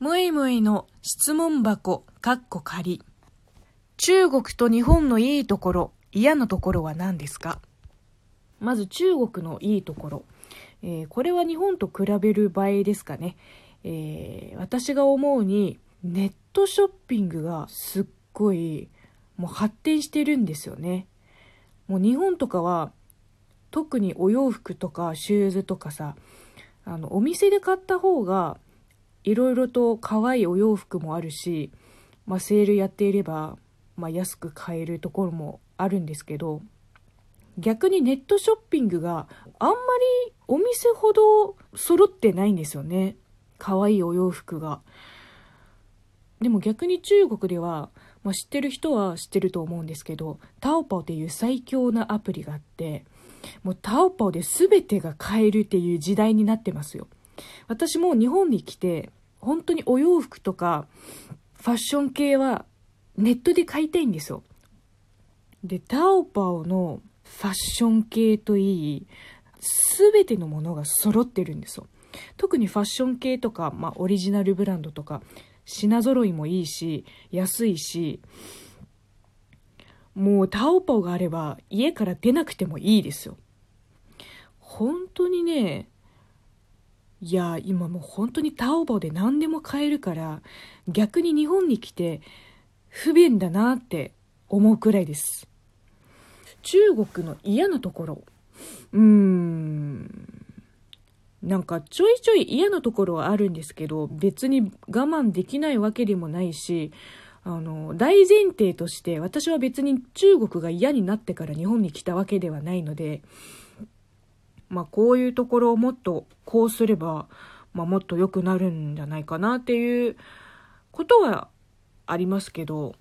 むいむいの質問箱、かっこ仮。中国と日本のいいところ、嫌なところは何ですか？まず中国のいいところ。えー、これは日本と比べる場合ですかね。えー、私が思うに、ネットショッピングがすっごい、もう発展してるんですよね。もう日本とかは、特にお洋服とかシューズとかさ、あの、お店で買った方が、いろいろと可愛いお洋服もあるし、まあ、セールやっていれば、まあ、安く買えるところもあるんですけど逆にネットショッピングがあんまりお店ほど揃ってないんですよね。可愛いお洋服が。でも逆に中国では、まあ、知ってる人は知ってると思うんですけどタオパオっていう最強なアプリがあってもうタオパオで全てが買えるっていう時代になってますよ。私も日本に来て、本当にお洋服とか、ファッション系はネットで買いたいんですよ。で、タオパオのファッション系といい、すべてのものが揃ってるんですよ。特にファッション系とか、まあ、オリジナルブランドとか、品揃いもいいし、安いし、もうタオパオがあれば家から出なくてもいいですよ。本当にね、いや今もう本当にタオバオで何でも買えるから逆に日本に来て不便だなって思うくらいです。中国の嫌なところ。うーん。なんかちょいちょい嫌なところはあるんですけど別に我慢できないわけでもないしあの大前提として私は別に中国が嫌になってから日本に来たわけではないのでまあ、こういうところをもっとこうすれば、まあ、もっと良くなるんじゃないかなっていうことはありますけど、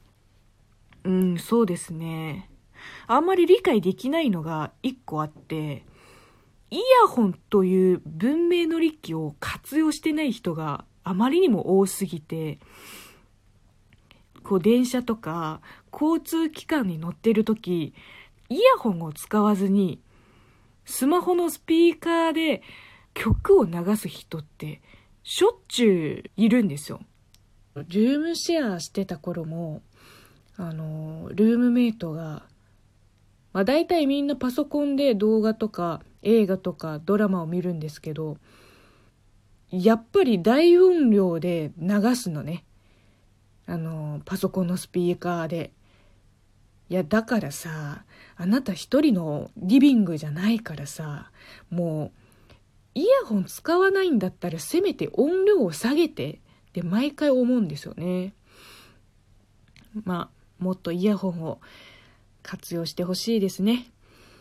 うん、そうですね。あんまり理解できないのが一個あって、イヤホンという文明の利器を活用してない人があまりにも多すぎて、こう電車とか交通機関に乗ってる時、イヤホンを使わずにスマホのスピーカーで曲を流す人ってしょっちゅういるんですよ。ルームシェアしてた頃も、あの、ルームメイトが、まあ大体みんなパソコンで動画とか映画とかドラマを見るんですけど、やっぱり大音量で流すのね。あの、パソコンのスピーカーで。いや、だからさ、あなた一人のリビングじゃないからさ、もう、イヤホン使わないんだったらせめて音量を下げてって毎回思うんですよね。まあ、もっとイヤホンを活用してほしいですね。